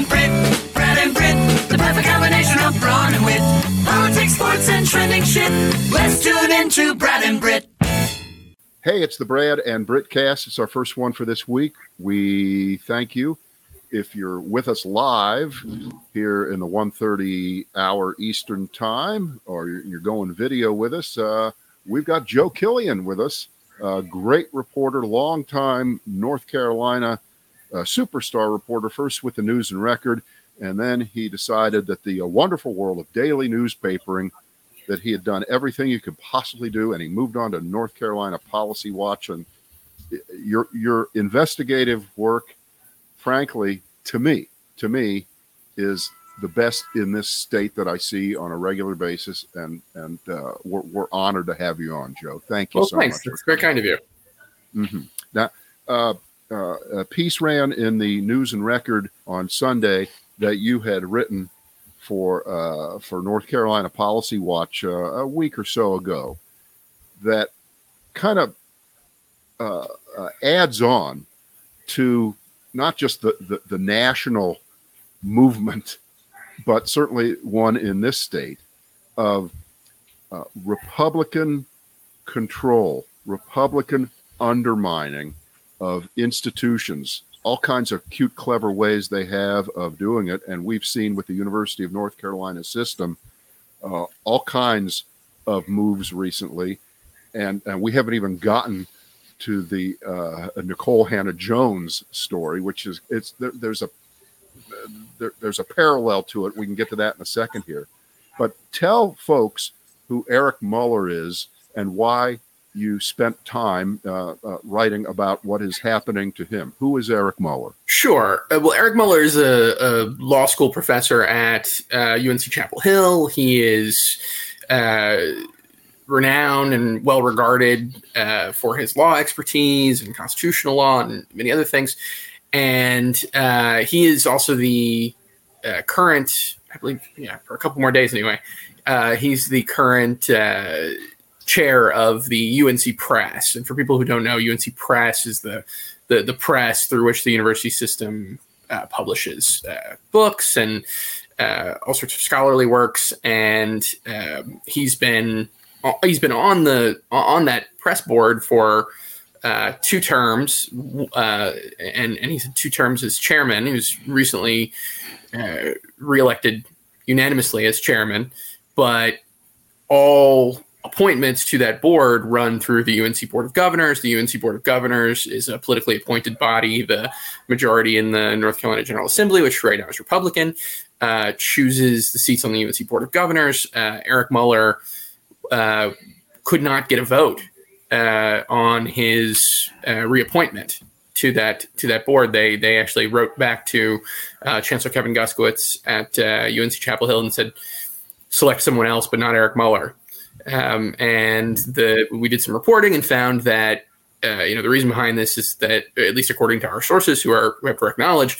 and Brit, Brad and Brit, the perfect combination of brawn and wit. Politics, sports, and trending shit. Let's tune Brad and Brit. Hey, it's the Brad and Brit cast. It's our first one for this week. We thank you if you're with us live here in the 1.30 hour Eastern time, or you're going video with us. Uh, we've got Joe Killian with us, a great reporter, longtime North Carolina superstar reporter, first with the News and Record, and then he decided that the uh, wonderful world of daily newspapering that he had done everything you could possibly do, and he moved on to North Carolina Policy Watch. And your your investigative work, frankly, to me, to me, is the best in this state that I see on a regular basis, and and uh, we're, we're honored to have you on, Joe. Thank you Well, so thanks. much. That's very kind of you. hmm Now, uh, uh, a piece ran in the News and Record on Sunday that you had written for uh, for North Carolina Policy Watch uh, a week or so ago that kind of uh, uh, adds on to not just the, the, the national movement, but certainly one in this state of uh, Republican control, Republican undermining of institutions, all kinds of cute, clever ways they have of doing it. And we've seen with the University of North Carolina system uh, all kinds of moves recently. And, and we haven't even gotten to the uh, Nikole Hannah-Jones story, which is it's there, there's a there, there's a parallel to it. We can get to that in a second here, but tell folks who Eric Muller is and why you spent time uh, uh, writing about what is happening to him. Who is Eric Muller? Sure. Uh, well, Eric Muller is a, a law school professor at uh, UNC Chapel Hill. He is uh, renowned and well regarded uh, for his law expertise and constitutional law and many other things. And uh, he is also the uh, current, I believe, yeah, for a couple more days anyway. Uh, he's the current uh, chair of the UNC Press. And for people who don't know, UNC Press is the the, the press through which the university system uh, publishes uh, books and uh, all sorts of scholarly works. And um, he's been he's been on the on that press board for uh, two terms, uh, and and he's two terms as chairman. He was recently uh, reelected unanimously as chairman, but all appointments to that board run through the UNC Board of Governors. The UNC Board of Governors is a politically appointed body. The majority in the North Carolina General Assembly, which right now is Republican, uh, chooses the seats on the UNC Board of Governors. Uh, Eric Muller uh, could not get a vote uh, on his uh, reappointment to that to that board. They they actually wrote back to uh, Chancellor Kevin Guskiewicz at UNC Chapel Hill and said, select someone else, but not Eric Muller. Um, and the we did some reporting and found that uh, you know the reason behind this is that at least according to our sources who are who have direct knowledge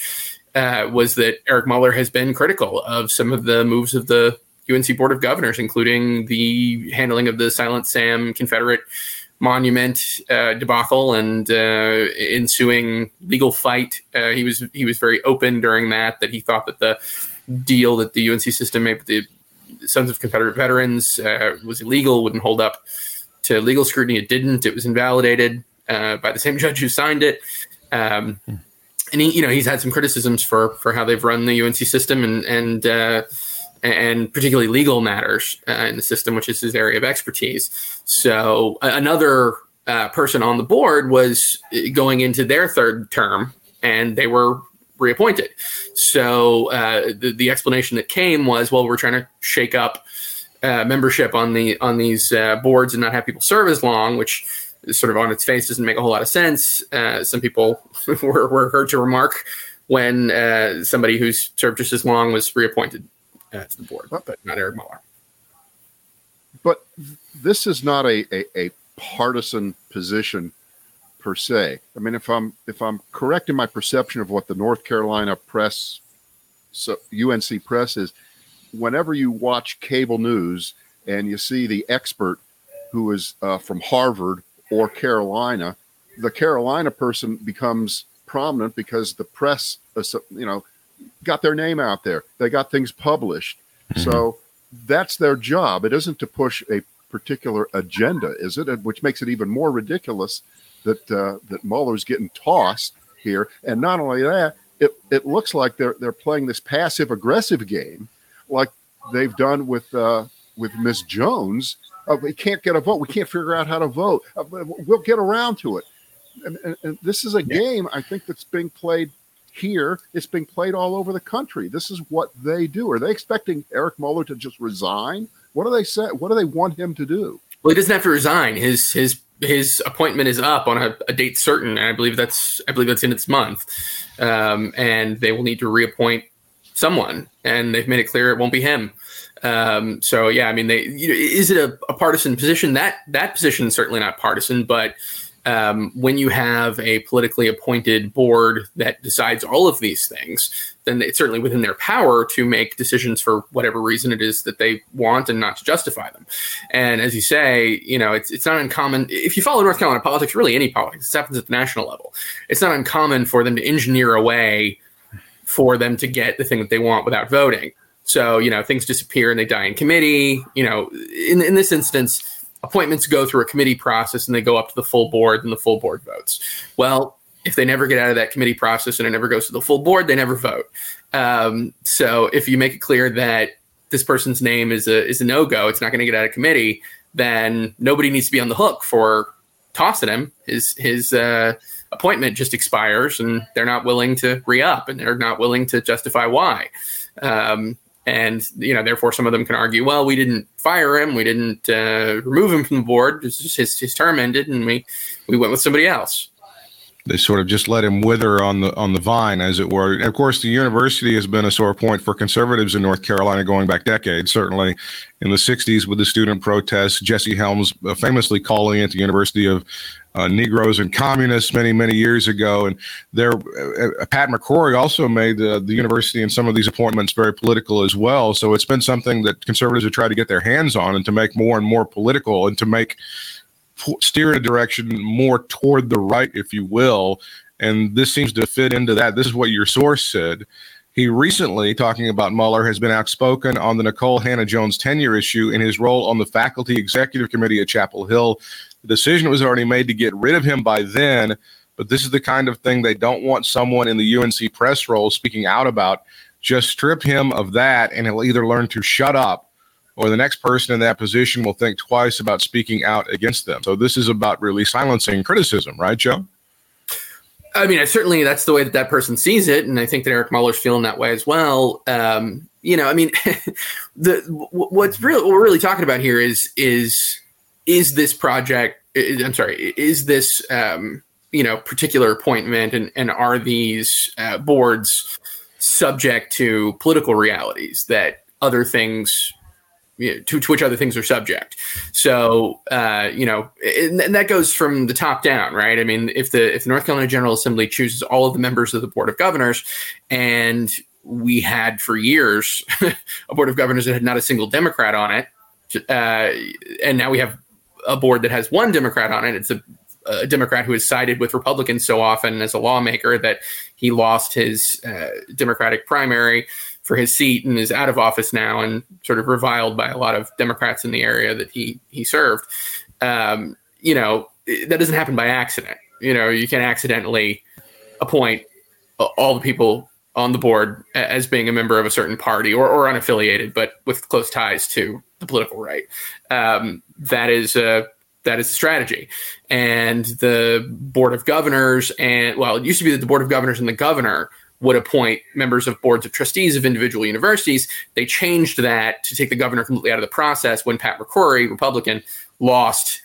uh, was that Eric Muller has been critical of some of the moves of the UNC Board of Governors, including the handling of the Silent Sam Confederate monument uh, debacle and uh, ensuing legal fight. Uh, he was he was very open during that that he thought that the deal that the UNC system made with the Sons of Confederate Veterans uh, was illegal, wouldn't hold up to legal scrutiny. It didn't. It was invalidated uh, by the same judge who signed it. Um, and he, you know, he's had some criticisms for for how they've run the UNC system and and uh, and particularly legal matters uh, in the system, which is his area of expertise. So another uh, person on the board was going into their third term, and they were reappointed. So uh, the the explanation that came was, well, we're trying to shake up uh, membership on the on these uh, boards and not have people serve as long, which sort of on its face doesn't make a whole lot of sense. Uh, some people were, were heard to remark when uh, somebody who's served just as long was reappointed uh, to the board, but not Eric Muller. But this is not a, a, a partisan position per se. I mean, if I'm if I'm correct in my perception of what the North Carolina press, so UNC press is, whenever you watch cable news and you see the expert who is uh, from Harvard or Carolina, the Carolina person becomes prominent because the press, uh, you know, got their name out there. They got things published. Mhm. So that's their job. It isn't to push a particular agenda, is it? Which makes it even more ridiculous that uh, that Muller's getting tossed here. And not only that, it, it looks like they're they're playing this passive aggressive game, like they've done with uh, with Miss Jones. Uh, we can't get a vote. We can't figure out how to vote. Uh, we'll get around to it. And, and, and this is a game I think that's being played here. It's being played all over the country. This is what they do. Are they expecting Eric Muller to just resign? What do they say? What do they want him to do? Well, he doesn't have to resign. His his his appointment is up on a, a date certain, and I believe that's I believe that's in its month. Um, and they will need to reappoint someone, and they've made it clear it won't be him. Um, so yeah, I mean, they you know, is it a, a partisan position? That that position is certainly not partisan, but um, when you have a politically appointed board that decides all of these things, then it's certainly within their power to make decisions for whatever reason it is that they want and not to justify them. And as you say, you know, it's it's not uncommon if you follow North Carolina politics, really any politics, this happens at the national level. It's not uncommon for them to engineer a way for them to get the thing that they want without voting. So, you know, things disappear and they die in committee. You know, in, in this instance, appointments go through a committee process and they go up to the full board and the full board votes. Well, if they never get out of that committee process and it never goes to the full board, they never vote. Um, so if you make it clear that this person's name is a is a no go, it's not going to get out of committee, then nobody needs to be on the hook for tossing him. His his uh, appointment just expires, and they're not willing to re up, and they're not willing to justify why. Um, and you know, therefore, some of them can argue, well, we didn't fire him, we didn't uh, remove him from the board. His his term ended, and we we went with somebody else. They sort of just let him wither on the on the vine, as it were. And of course, the university has been a sore point for conservatives in North Carolina going back decades. Certainly, in the '60s with the student protests, Jesse Helms uh, famously calling it the University of uh, Negroes and Communists many many years ago. And there, uh, uh, Pat McCrory also made uh, the university and some of these appointments very political as well. So it's been something that conservatives have tried to get their hands on and to make more and more political and to make steer in a direction more toward the right, if you will. And this seems to fit into that. This is what your source said. He recently, talking about Muller, has been outspoken on the Nikole Hannah-Jones tenure issue in his role on the faculty executive committee at Chapel Hill. The decision was already made to get rid of him by then, but this is the kind of thing they don't want someone in the UNC press role speaking out about. Just strip him of that, and he'll either learn to shut up or the next person in that position will think twice about speaking out against them. So this is about really silencing criticism, right, Joe? I mean, I certainly that's the way that that person sees it, and I think that Eric Muller's feeling that way as well. Um, you know, I mean, the what's really what we're really talking about here is is is this project? Is, I'm sorry, is this um, you know particular appointment, and and are these uh, boards subject to political realities that other things to, to which other things are subject. So, uh, you know, and, and that goes from the top down, right? I mean, if the if the North Carolina General Assembly chooses all of the members of the Board of Governors, and we had for years a Board of Governors that had not a single Democrat on it, uh, and now we have a board that has one Democrat on it. It's a a Democrat who has sided with Republicans so often as a lawmaker that he lost his uh, Democratic primary for his seat and is out of office now and sort of reviled by a lot of Democrats in the area that he he served. Um, you know, that doesn't happen by accident. You know, you can accidentally appoint all the people on the board as being a member of a certain party or, or unaffiliated, but with close ties to the political right. Um, that is a that is a strategy. And the board of governors and well, it used to be that the board of governors and the governor would appoint members of boards of trustees of individual universities. They changed that to take the governor completely out of the process when Pat McCrory, Republican, lost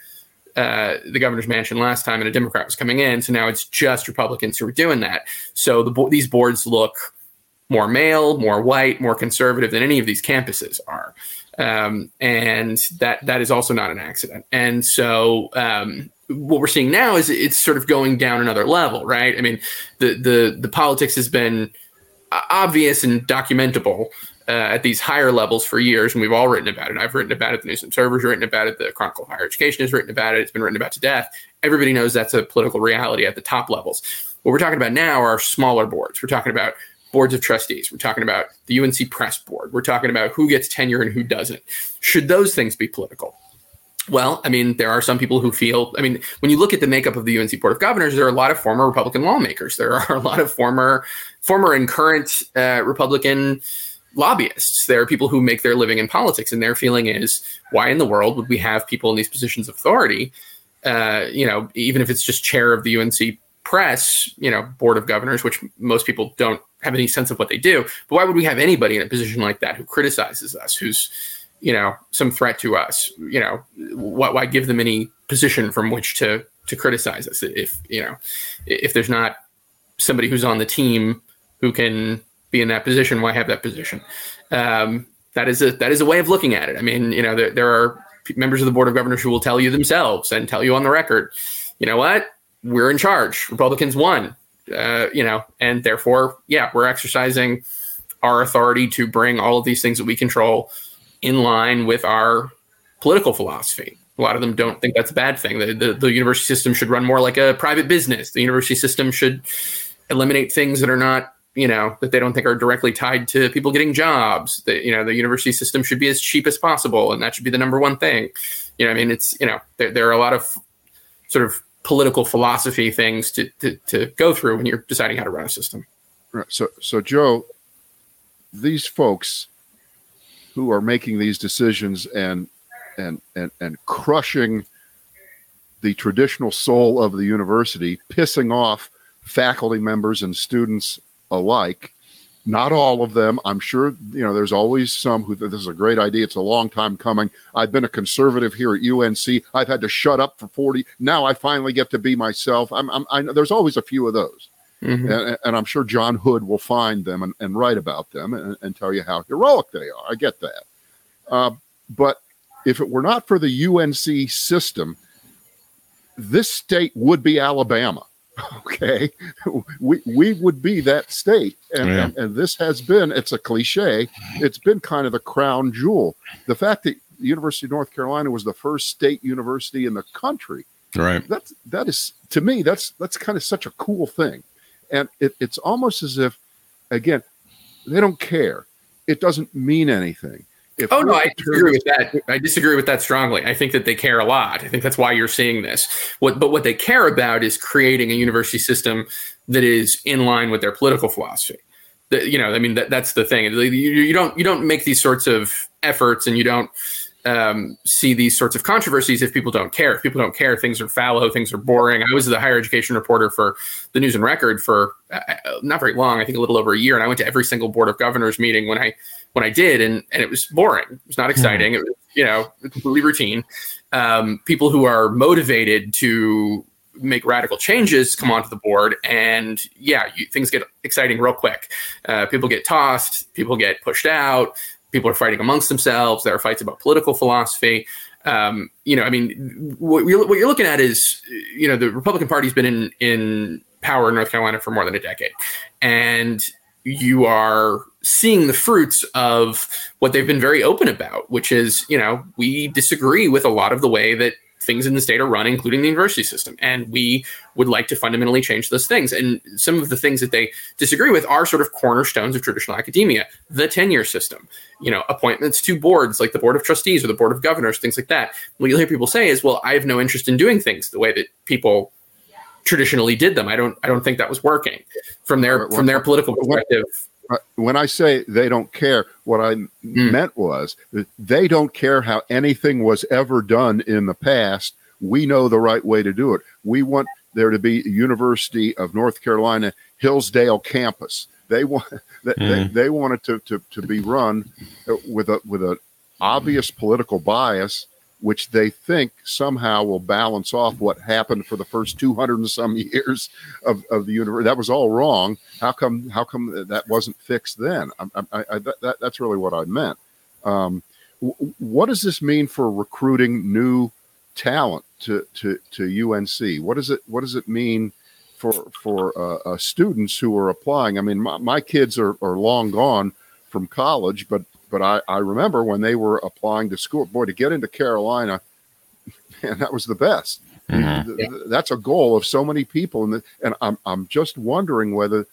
uh, the governor's mansion last time and a Democrat was coming in. So now it's just Republicans who are doing that. So the these boards look more male, more white, more conservative than any of these campuses are. Um, and that that is also not an accident. And so um, what we're seeing now is it's sort of going down another level, right? I mean, the the the politics has been obvious and documentable uh, at these higher levels for years, and we've all written about it. I've written about it. The News Observer's written about it. The Chronicle of Higher Education has written about it. It's been written about to death. Everybody knows that's a political reality at the top levels. What we're talking about now are smaller boards. We're talking about boards of trustees. We're talking about the UNC press board. We're talking about who gets tenure and who doesn't. Should those things be political? Well, I mean, there are some people who feel, I mean, when you look at the makeup of the UNC Board of Governors, there are a lot of former Republican lawmakers. There are a lot of former, former and current uh, Republican lobbyists. There are people who make their living in politics, and their feeling is, why in the world would we have people in these positions of authority? Uh, you know, even if it's just chair of the UNC press, you know, board of governors, which most people don't have any sense of what they do. But why would we have anybody in a position like that who criticizes us, who's you know some threat to us? You know why, why give them any position from which to to criticize us if you know if there's not somebody who's on the team who can be in that position why have that position? Um, that is a that is a way of looking at it. I mean you know there, there are members of the board of governors who will tell you themselves and tell you on the record you know what we're in charge republicans won uh, you know and therefore yeah we're exercising our authority to bring all of these things that we control in line with our political philosophy. A lot of them don't think that's a bad thing. The, the, the, university system should run more like a private business. The university system should eliminate things that are not, you know, that they don't think are directly tied to people getting jobs. That, you know, the university system should be as cheap as possible, and that should be the number one thing. You know, I mean, it's, you know, there, there are a lot of sort of political philosophy things to, to, to go through when you're deciding how to run a system. Right. So, so Joe, these folks who are making these decisions and and and and crushing the traditional soul of the university, pissing off faculty members and students alike. Not all of them. I'm sure you know. There's always some who this is a great idea. It's a long time coming. I've been a conservative here at UNC. I've had to shut up for 40. Now I finally get to be myself. I'm. I'm I know there's always a few of those. Mm-hmm. And, and, I'm sure John Hood will find them and, and write about them and, and, tell you how heroic they are. I get that. Uh, but if it were not for the UNC system, this state would be Alabama. Okay, we we would be that state, and, yeah. and, and this has been it's a cliche. It's been kind of the crown jewel. The fact that the University of North Carolina was the first state university in the country, right? That's that is to me that's that's kind of such a cool thing, and it, it's almost as if, again, they don't care. It doesn't mean anything if oh no, I disagree with that. I disagree with that strongly. I think that they care a lot. I think that's why you're seeing this. What, but what they care about is creating a university system that is in line with their political philosophy. The, you know, I mean, that, that's the thing. You, you, don't you don't make these sorts of efforts, and you don't um, see these sorts of controversies if people don't care. If people don't care, things are fallow, things are boring. I was the higher education reporter for the News and Record for uh, not very long. I think a little over a year, and I went to every single board of governors meeting when I when I did, and and it was boring. It was not exciting. Mm. It was you know completely routine. Um, people who are motivated to make radical changes come onto the board and yeah you, things get exciting real quick uh, people get tossed people get pushed out people are fighting amongst themselves. There are fights about political philosophy. Um, you know, I mean, what you're, what you're looking at is, you know, the Republican Party's been in in power in North Carolina for more than a decade, and you are seeing the fruits of what they've been very open about, which is, you know, we disagree with a lot of the way that things in the state are run, including the university system. And we would like to fundamentally change those things. And some of the things that they disagree with are sort of cornerstones of traditional academia, the tenure system, you know, appointments to boards like the board of trustees or the board of governors, things like that. What you'll hear people say is, well, I have no interest in doing things the way that people traditionally did them. I don't I don't think that was working from their from their political perspective when I say they don't care, what I mm. meant was they don't care how anything was ever done in the past. We know the right way to do it. We want there to be a University of North Carolina Hillsdale campus. They want they, mm. they, they want it to, to, to be run with a with an obvious political bias which they think somehow will balance off what happened for the first 200 and some years of, of the universe. That was all wrong. How come, how come that wasn't fixed then? I, I, I, that, that's really what I meant. Um, what does this mean for recruiting new talent to, to, to UNC? What does it, what does it mean for, for uh, uh, students who are applying? I mean, my, my kids are, are long gone from college, but but I, I remember when they were applying to school, boy, to get into Carolina, man, that was the best. Mm-hmm. That's a goal of so many people, and and I'm I'm just wondering whether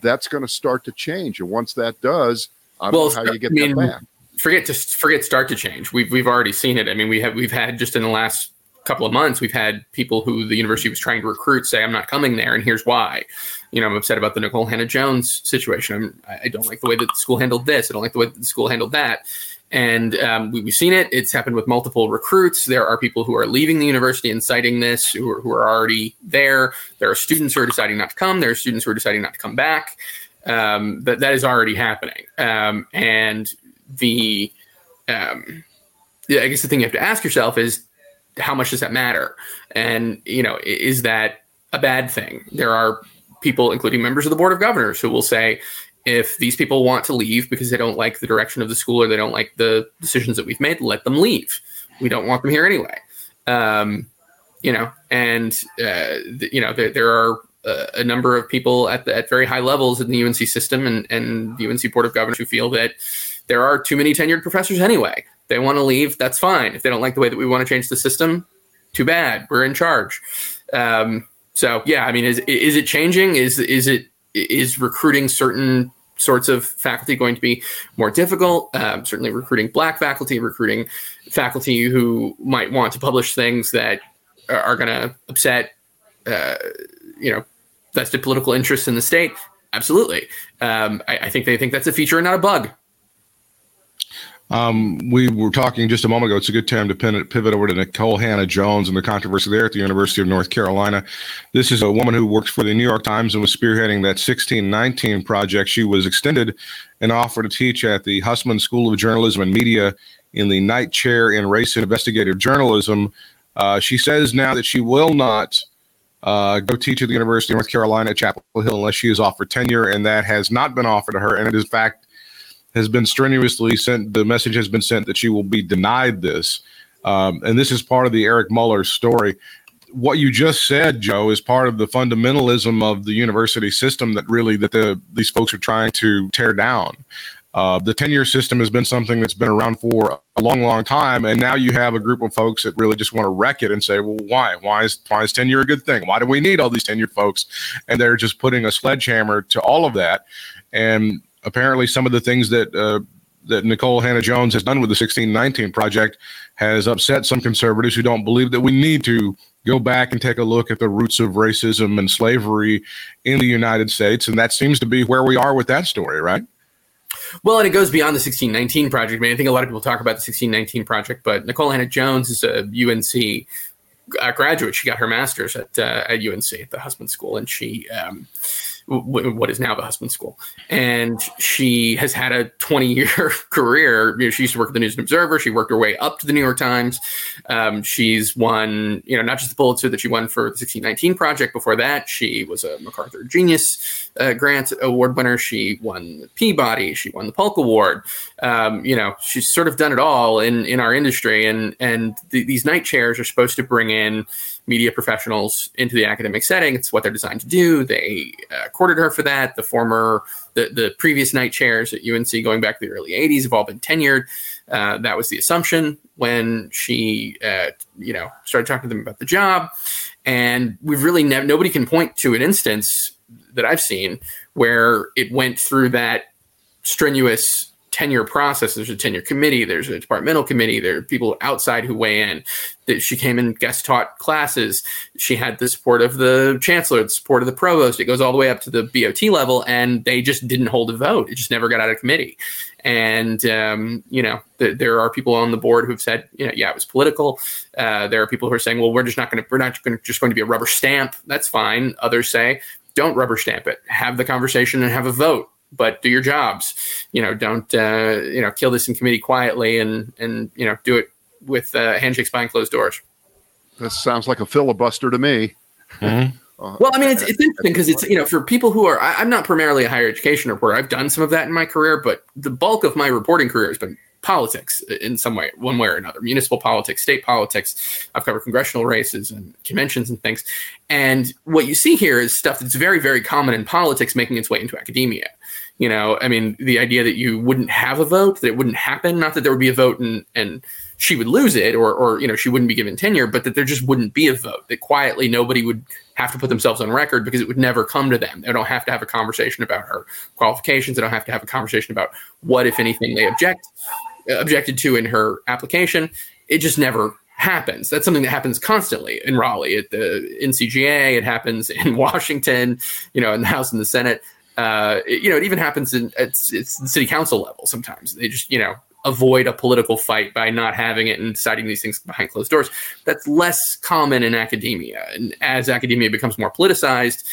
that's going to start to change. And once that does, I don't Well, know how you get I mean, that back. forget to forget start to change. We've we've already seen it. I mean, we have we've had just in the last couple of months, we've had people who the university was trying to recruit say, "I'm not coming there," and here's why. You know, I'm upset about the Nikole Hannah-Jones situation. I'm, I don't like the way that the school handled this. I don't like the way that the school handled that. And um, we, we've seen it. It's happened with multiple recruits. There are people who are leaving the university and citing this, who are, who are already there. There are students who are deciding not to come. There are students who are deciding not to come back. Um, that that is already happening. Um, and the um, yeah, I guess the thing you have to ask yourself is how much does that matter? And you know, is that a bad thing? There are people, including members of the board of governors, who will say, if these people want to leave because they don't like the direction of the school or they don't like the decisions that we've made, let them leave. We don't want them here anyway. Um, you know, and uh, th- you know, there, there are uh, a number of people at the, at very high levels in the UNC system and and the UNC board of governors who feel that there are too many tenured professors anyway. They want to leave, that's fine. If they don't like the way that we want to change the system, too bad. We're in charge. Um, so yeah, I mean, is is it changing? Is is it is recruiting certain sorts of faculty going to be more difficult? Um, certainly, recruiting black faculty, recruiting faculty who might want to publish things that are, are going to upset, uh, you know, vested political interests in the state. Absolutely, um, I, I think they think that's a feature and not a bug. Um, we were talking just a moment ago. It's a good time to pivot over to Nikole Hannah-Jones and the controversy there at the University of North Carolina. This is a woman who works for the New York Times and was spearheading that 1619 project. She was extended an offer to teach at the Hussman School of Journalism and Media in the Knight Chair in Race and Investigative Journalism. Uh, she says now that she will not uh, go teach at the University of North Carolina at Chapel Hill unless she is offered tenure, and that has not been offered to her. And it is, in fact, has been strenuously sent. The message has been sent that she will be denied this. Um, and this is part of the Eric Muller story. What you just said, Joe, is part of the fundamentalism of the university system that really that the these folks are trying to tear down. Uh, the tenure system has been something that's been around for a long, long time, and now you have a group of folks that really just want to wreck it and say, "Well, why? Why is why is tenure a good thing? Why do we need all these tenured folks?" And they're just putting a sledgehammer to all of that. And apparently, some of the things that uh, that Nikole Hannah-Jones has done with the 1619 project has upset some conservatives who don't believe that we need to go back and take a look at the roots of racism and slavery in the United States. And that seems to be where we are with that story, right? Well, and it goes beyond the 1619 project. I mean, I think a lot of people talk about the 1619 project, but Nikole Hannah-Jones is a UNC uh, graduate. She got her master's at uh, at UNC at the Hussman School, and she um, what is now the Hussman School, and she has had a 20 year career. You know, she used to work at the News and Observer. She worked her way up to the New York Times. Um, she's won, you know, not just the Pulitzer that she won for the 1619 project. Before that, she was a MacArthur Genius uh, Grant Award winner. She won the Peabody. She won the Polk Award. Um, you know, she's sort of done it all in in our industry, and and th- these Knight chairs are supposed to bring in media professionals into the academic setting. It's what they're designed to do. They uh, courted her for that. The former, the, the previous Knight chairs at UNC going back to the early 80s have all been tenured. Uh, that was the assumption when she, uh, you know, started talking to them about the job. And we've really nobody can point to an instance that I've seen where it went through that strenuous tenure process. There's a tenure committee, there's a departmental committee, there are people outside who weigh in. That she came and guest taught classes. She had the support of the chancellor, the support of the provost. It goes all the way up to the BOT level, and they just didn't hold a vote. It just never got out of committee. And um, you know, th- there are people on the board who've said, you know, yeah, it was political. Uh, there are people who are saying, well, we're just not going to, we're not to just going to be a rubber stamp. That's fine. Others say, don't rubber stamp it. Have the conversation and have a vote but do your jobs. You know, don't uh, you know kill this in committee quietly and and you know do it with uh, handshakes behind closed doors. This sounds like a filibuster to me. Mhm. Uh, Well, I mean, it's, it's interesting because it's you know for people who are I, I'm not primarily a higher education reporter. I've done some of that in my career, but the bulk of my reporting career has been politics in some way, one way or another, municipal politics, state politics. I've covered congressional races and conventions and things. And what you see here is stuff that's very, very common in politics making its way into academia. You know, I mean, the idea that you wouldn't have a vote, that it wouldn't happen, not that there would be a vote and and she would lose it or or you know she wouldn't be given tenure, but that there just wouldn't be a vote. That quietly nobody would have to put themselves on record because it would never come to them. They don't have to have a conversation about her qualifications. They don't have to have a conversation about what, if anything, they object uh, objected to in her application. It just never happens. That's something that happens constantly in Raleigh at the NCGA. It happens in Washington, you know, in the House and the Senate. Uh, it, you know, it even happens in it's, it's the city council level. Sometimes they just, you know, avoid a political fight by not having it and deciding these things behind closed doors. That's less common in academia. And as academia becomes more politicized,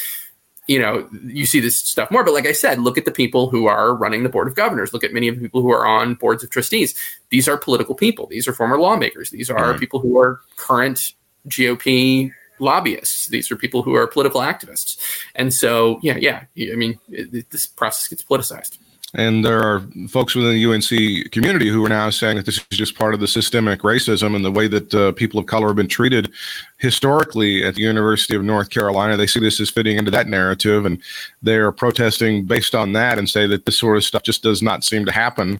you know, you see this stuff more. But like I said, look at the people who are running the board of governors. Look at many of the people who are on boards of trustees. These are political people. These are former lawmakers. These are Right. people who are current GOP lobbyists. These are people who are political activists. And so, yeah, yeah. I mean, it, this process gets politicized. And there are folks within the UNC community who are now saying that this is just part of the systemic racism and the way that uh, people of color have been treated historically at the University of North Carolina. They see this as fitting into that narrative, and they are protesting based on that and say that this sort of stuff just does not seem to happen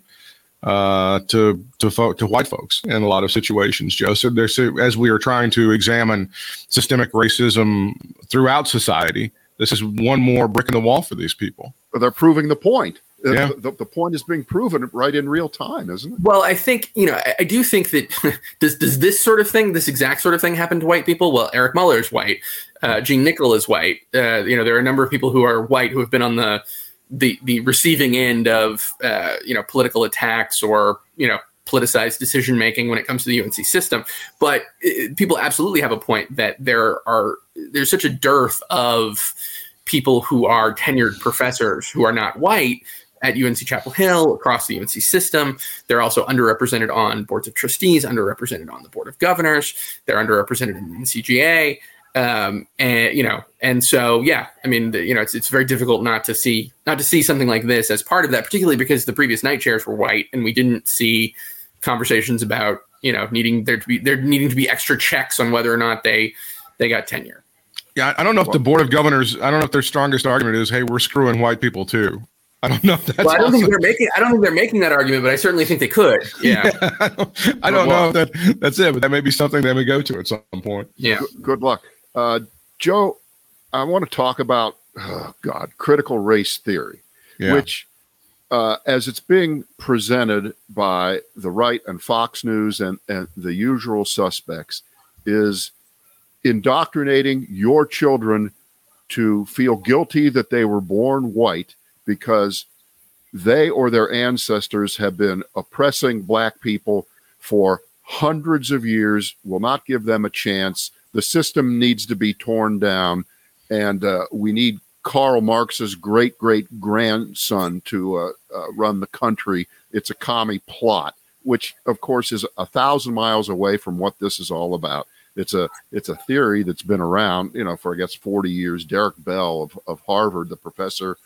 uh, to to fo- to white folks in a lot of situations. Joe, so there's as we are trying to examine systemic racism throughout society, this is one more brick in the wall for these people. They're proving the point. Yeah. The, the point is being proven right in real time, isn't it? Well, I think you know. I, I do think that does does this sort of thing, this exact sort of thing, happen to white people? Well, Eric Muller is white. Uh, Gene Nichol is white. Uh, you know, there are a number of people who are white who have been on the the the receiving end of uh, you know political attacks or you know politicized decision making when it comes to the UNC system. But uh, people absolutely have a point that there are there's such a dearth of people who are tenured professors who are not white at UNC Chapel Hill across the UNC system. They're also underrepresented on boards of trustees, underrepresented on the board of governors. They're underrepresented in the NCGA. Um, and you know, and so yeah, I mean, the, you know, it's it's very difficult not to see not to see something like this as part of that, particularly because the previous Knight chairs were white, and we didn't see conversations about you know needing there to be there needing to be extra checks on whether or not they they got tenure. Yeah, I don't know if the board of governors. I don't know if their strongest argument is, "Hey, we're screwing white people too." I don't know if that's. well, I don't also- think they're making I don't think they're making that argument, but I certainly think they could. Yeah, I don't, I don't know if that that's it, but that may be something they may go to at some point. yeah. Good, good luck. Uh, Joe, I want to talk about, oh God, critical race theory, Yeah, which, uh, as it's being presented by the right and Fox News and, and the usual suspects, is indoctrinating your children to feel guilty that they were born white because they or their ancestors have been oppressing black people for hundreds of years, will not give them a chance. The system needs to be torn down, and uh, we need Karl Marx's great great grandson to uh, uh, run the country. It's a commie plot, which of course is a thousand miles away from what this is all about. It's a it's a theory that's been around, you know, for I guess forty years. Derek Bell of, of Harvard, the professor,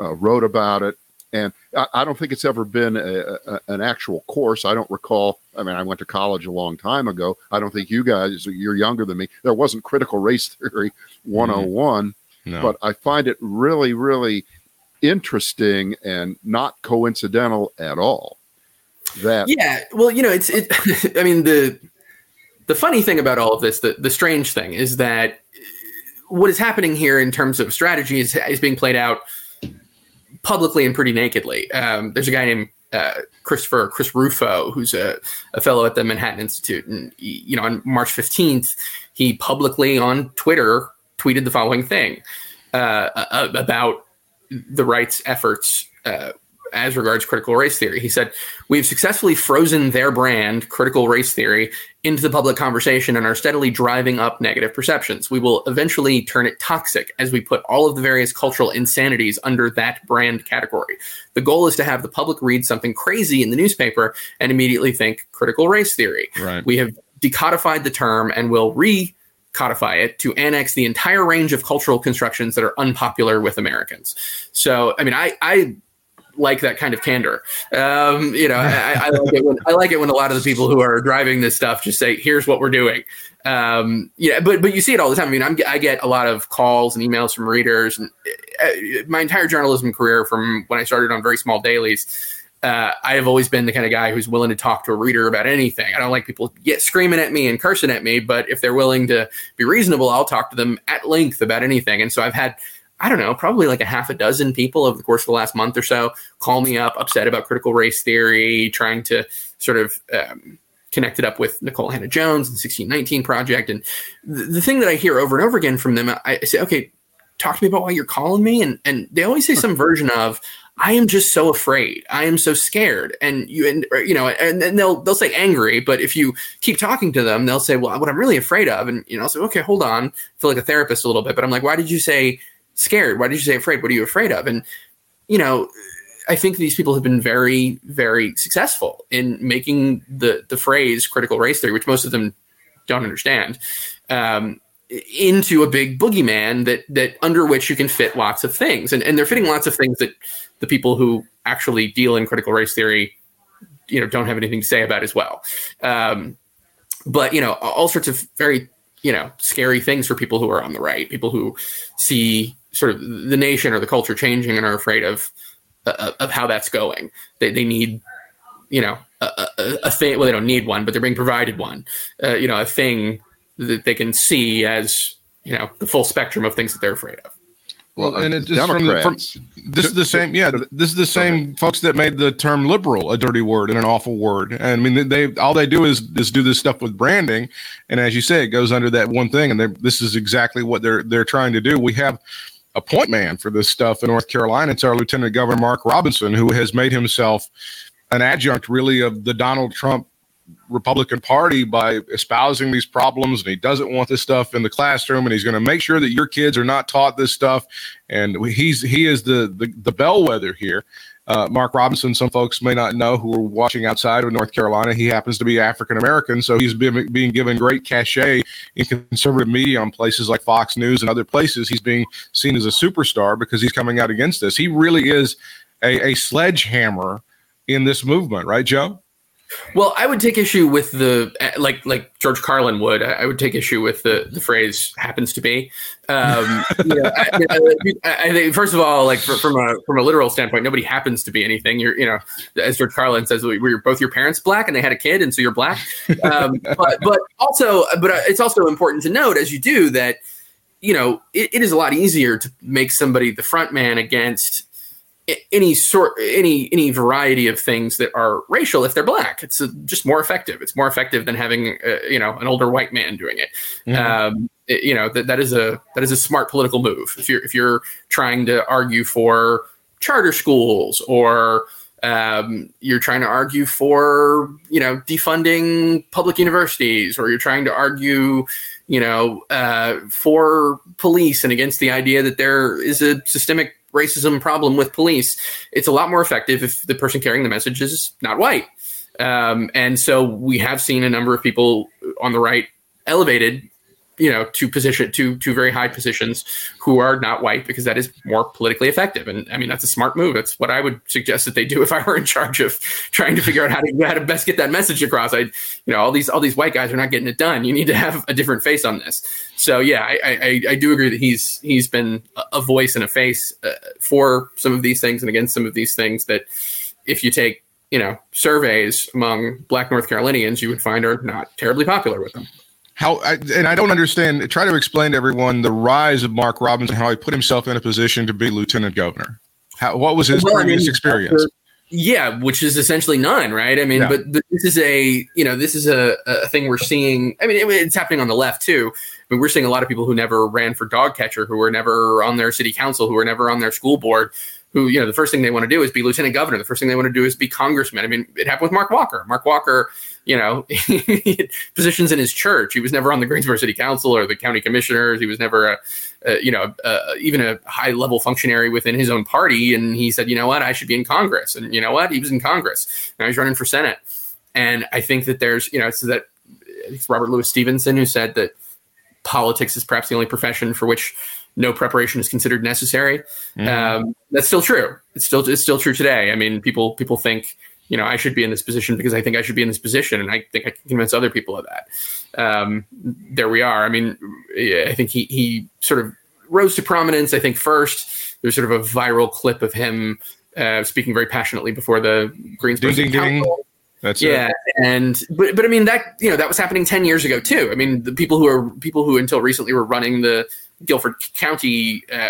uh, wrote about it, and I, I don't think it's ever been a, a, an actual course. I don't recall. I mean, I went to college a long time ago. I don't think you guys, you're younger than me. There wasn't critical race theory mm-hmm. 101, no. but I find it really, really interesting and not coincidental at all. That Yeah, well, you know, it's it. I mean, the the funny thing about all of this, the the strange thing, is that what is happening here in terms of strategy is, is being played out publicly and pretty nakedly. Um, there's a guy named uh, Christopher Chris Rufo, who's a, a fellow at the Manhattan Institute, and he, you know, on March 15th, he publicly on Twitter tweeted the following thing uh, about the right's efforts uh, as regards critical race theory. He said, We've successfully frozen their brand, critical race theory, into the public conversation and are steadily driving up negative perceptions. We will eventually turn it toxic as we put all of the various cultural insanities under that brand category. The goal is to have the public read something crazy in the newspaper and immediately think critical race theory. right. We have decodified the term and will re codify it to annex the entire range of cultural constructions that are unpopular with Americans. So, I mean, I, I like that kind of candor. Um, you know, I, I like it when I like it when a lot of the people who are driving this stuff just say, "Here's what we're doing." Um, yeah, but but you see it all the time. I mean, I'm, I get a lot of calls and emails from readers, and uh, my entire journalism career, from when I started on very small dailies, uh, I have always been the kind of guy who's willing to talk to a reader about anything. I don't like people get screaming at me and cursing at me, but if they're willing to be reasonable, I'll talk to them at length about anything. And so I've had, I don't know, probably like a half a dozen people over the course of the last month or so call me up, upset about critical race theory, trying to sort of um, connect it up with Nikole Hannah-Jones and the 1619 Project. And the, the thing that I hear over and over again from them, I, I say, okay, talk to me about why you're calling me. And, and they always say some version of, I am just so afraid. I am so scared. And you and you know, and, and they'll they'll say angry, but if you keep talking to them, they'll say, "Well, what I'm really afraid of." And you know, I'll say, "Okay, hold on." I feel like a therapist a little bit, but I'm like, "Why did you say scared? Why did you say afraid? What are you afraid of?" And you know, I think these people have been very, very successful in making the the phrase critical race theory, which most of them don't understand, um, into a big boogeyman that that under which you can fit lots of things, and and they're fitting lots of things that the people who actually deal in critical race theory, you know, don't have anything to say about as well. Um, but you know, all sorts of very you know scary things for people who are on the right, people who see sort of the nation or the culture changing and are afraid of uh, of how that's going. They they need you know a, a, a, thing. Well, they don't need one, but they're being provided one. Uh, you know, a thing that they can see as you know the full spectrum of things that they're afraid of. Well, and it's just from, from this is the same. Yeah, this is the same folks that made the term liberal a dirty word and an awful word. And I mean, they all they do is is do this stuff with branding, and as you say, it goes under that one thing. And this is exactly what they're they're trying to do. We have a point man for this stuff in North Carolina. It's our Lieutenant Governor Mark Robinson, who has made himself an adjunct, really, of the Donald Trump Republican Party by espousing these problems, and he doesn't want this stuff in the classroom, and he's going to make sure that your kids are not taught this stuff. And he's he is the the, the bellwether here. Uh, Mark Robinson, some folks may not know who are watching outside of North Carolina. He happens to be African American, so he's been being given great cachet in conservative media on places like Fox News and other places. He's being seen as a superstar because he's coming out against this. He really is a, a sledgehammer in this movement, right, Joe? Well, I would take issue with the like like George Carlin would. I would take issue with the the phrase "happens to be." Um, I, I, think first of all, like for, from a from a literal standpoint, nobody happens to be anything. You're you know, as George Carlin says, we were both your parents black, and they had a kid, and so you're black. Um, but but also, but it's also important to note as you do that you know it, it is a lot easier to make somebody the front man against any sort any any variety of things that are racial if they're black. It's just more effective. It's more effective than having uh, you know an older white man doing it. Mm-hmm. um, it, you know that, that is a that is a smart political move. If you're if you're trying to argue for charter schools or um, you're trying to argue for you know defunding public universities or you're trying to argue you know uh, for police and against the idea that there is a systemic racism problem with police, it's a lot more effective if the person carrying the message is not white. Um, and so we have seen a number of people on the right elevated you know to position to to very high positions who are not white because that is more politically effective. And i mean that's a smart move. That's what i would suggest that they do if i were in charge of trying to figure out how to how to best get that message across. I you know all these all these white guys are not getting it done. You need to have a different face on this. So yeah i i, I do agree that he's he's been a voice and a face uh, for some of these things and against some of these things that if you take you know surveys among black north carolinians you would find are not terribly popular with them how I, and I don't understand. Try to explain to everyone the rise of Mark Robinson, how he put himself in a position to be lieutenant governor. How, what was his well, previous I mean, experience? Yeah, which is essentially none, right? I mean, yeah. but, but, this is a you know this is a, a thing we're seeing. I mean, it, it's happening on the left too. I mean, we're seeing a lot of people who never ran for dog catcher, who were never on their city council, who were never on their school board, who you know the first thing they want to do is be lieutenant governor. The first thing they want to do is be congressman. I mean, it happened with Mark Walker. Mark Walker you know, positions in his church. He was never on the Greensboro City Council or the county commissioners. He was never a, a you know, a, even a high level functionary within his own party. And he said, you know what, I should be in Congress. And you know what, he was in Congress. Now he's running for Senate. And I think that there's, you know, so that it's Robert Louis Stevenson who said that politics is perhaps the only profession for which no preparation is considered necessary. Mm-hmm. Um, that's still true. It's still it's still true today. I mean, people people think you know, I should be in this position because I think I should be in this position, and I think I can convince other people of that. Um, there we are. I mean, I think he he sort of rose to prominence. I think first there's sort of a viral clip of him uh, speaking very passionately before the Greensboro Ding, ding, ding. That's yeah, it. and but but I mean that you know that was happening ten years ago too. I mean the people who are people who until recently were running the Guilford County uh,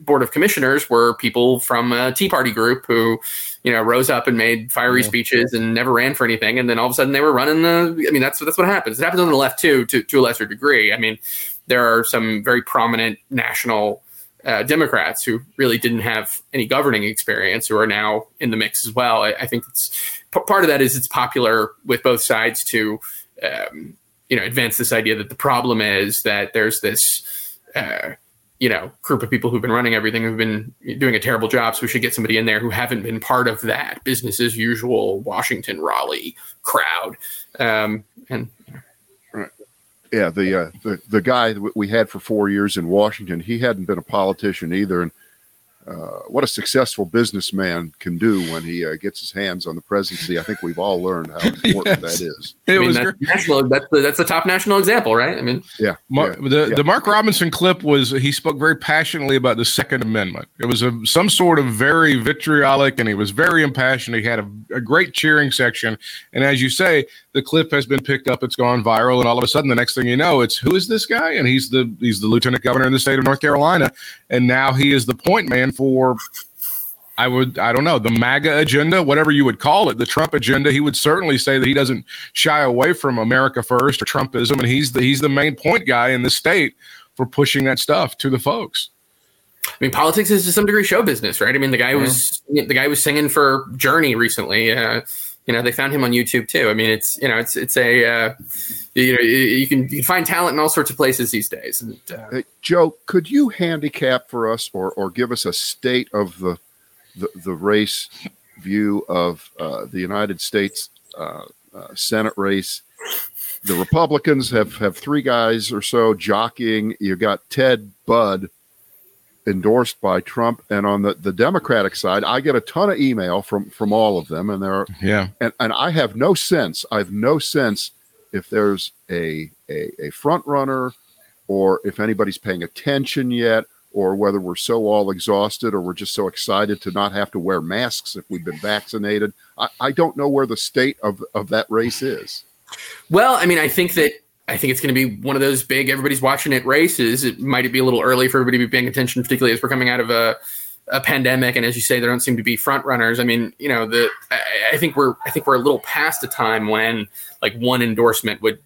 Board of Commissioners were people from a Tea Party group who you know rose up and made fiery Yeah. speeches and never ran for anything, and then all of a sudden they were running the. I mean that's that's what happens. It happens on the left too, to to a lesser degree. I mean there are some very prominent national. Uh, Democrats who really didn't have any governing experience who are now in the mix as well. I, I think it's p- part of that is it's popular with both sides to um, you know advance this idea that the problem is that there's this uh, you know group of people who've been running everything who've been doing a terrible job so we should get somebody in there who haven't been part of that business as usual washington raleigh crowd. Um, and yeah, the, uh, the the guy that we had for four years in Washington, he hadn't been a politician either, and uh, what a successful businessman can do when he uh, gets his hands on the presidency. I think we've all learned how important Yes. that is. It I mean, was that's, great. national, that's, the, that's the top national example right i mean Yeah, Mar- yeah, the yeah. the Mark Robinson clip was he spoke very passionately about the Second Amendment. It was a some sort of very vitriolic, and he was very impassioned. He had a, a great cheering section, and as you say, the clip has been picked up. It's gone viral, and all of a sudden, the next thing you know, it's who is this guy? And he's the he's the lieutenant governor in the state of North Carolina, and now he is the point man for. I would, I don't know, the MAGA agenda, whatever you would call it, the Trump agenda. He would certainly say that he doesn't shy away from America first or Trumpism, and he's the he's the main point guy in the state for pushing that stuff to the folks. I mean, politics is to some degree show business, right? I mean, the guy was the guy was singing for Journey recently. Uh, you know, they found him on YouTube too. I mean, it's you know, it's it's a uh, you know, you can you can find talent in all sorts of places these days. And uh, Hey, Joe, could you handicap for us or, or give us a state of the the, the race view of uh, the United States uh, uh, Senate race? The Republicans have, have three guys or so jockeying. You got Ted Budd endorsed by Trump, and on the, the Democratic side, I get a ton of email from from all of them, and there are Yeah, and, and I have no sense. I have no sense if there's a, a a front runner, or if anybody's paying attention yet, or whether we're so all exhausted, or we're just so excited to not have to wear masks if we've been vaccinated. I, I don't know where the state of of that race is. Well, I mean, I think that I think it's going to be one of those big everybody's watching it races. It might be a little early for everybody to be paying attention, particularly as we're coming out of a, a pandemic, and as you say, there don't seem to be front runners. I mean, you know, the I, I think we're I think we're a little past a time when like one endorsement would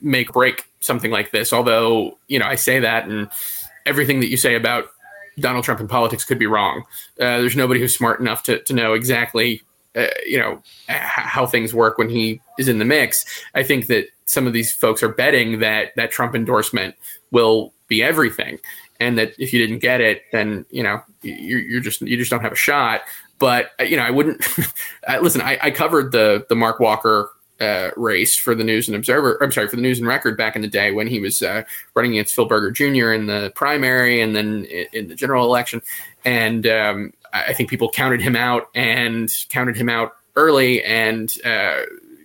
make break something like this. Although, you know, I say that, and everything that you say about Donald Trump in politics could be wrong. Uh, there's nobody who's smart enough to to know exactly uh, you know h- how things work when he is in the mix. I think that some of these folks are betting that that Trump endorsement will be everything, and that if you didn't get it, then you know you're, you're just you just don't have a shot. But uh, you know, I wouldn't listen. I, I covered the the Mark Walker uh, race for the News and Observer. I'm sorry for the News and Record back in the day when he was uh, running against Phil Berger Jr. in the primary and then in, in the general election. And um, I think people counted him out and counted him out early and uh,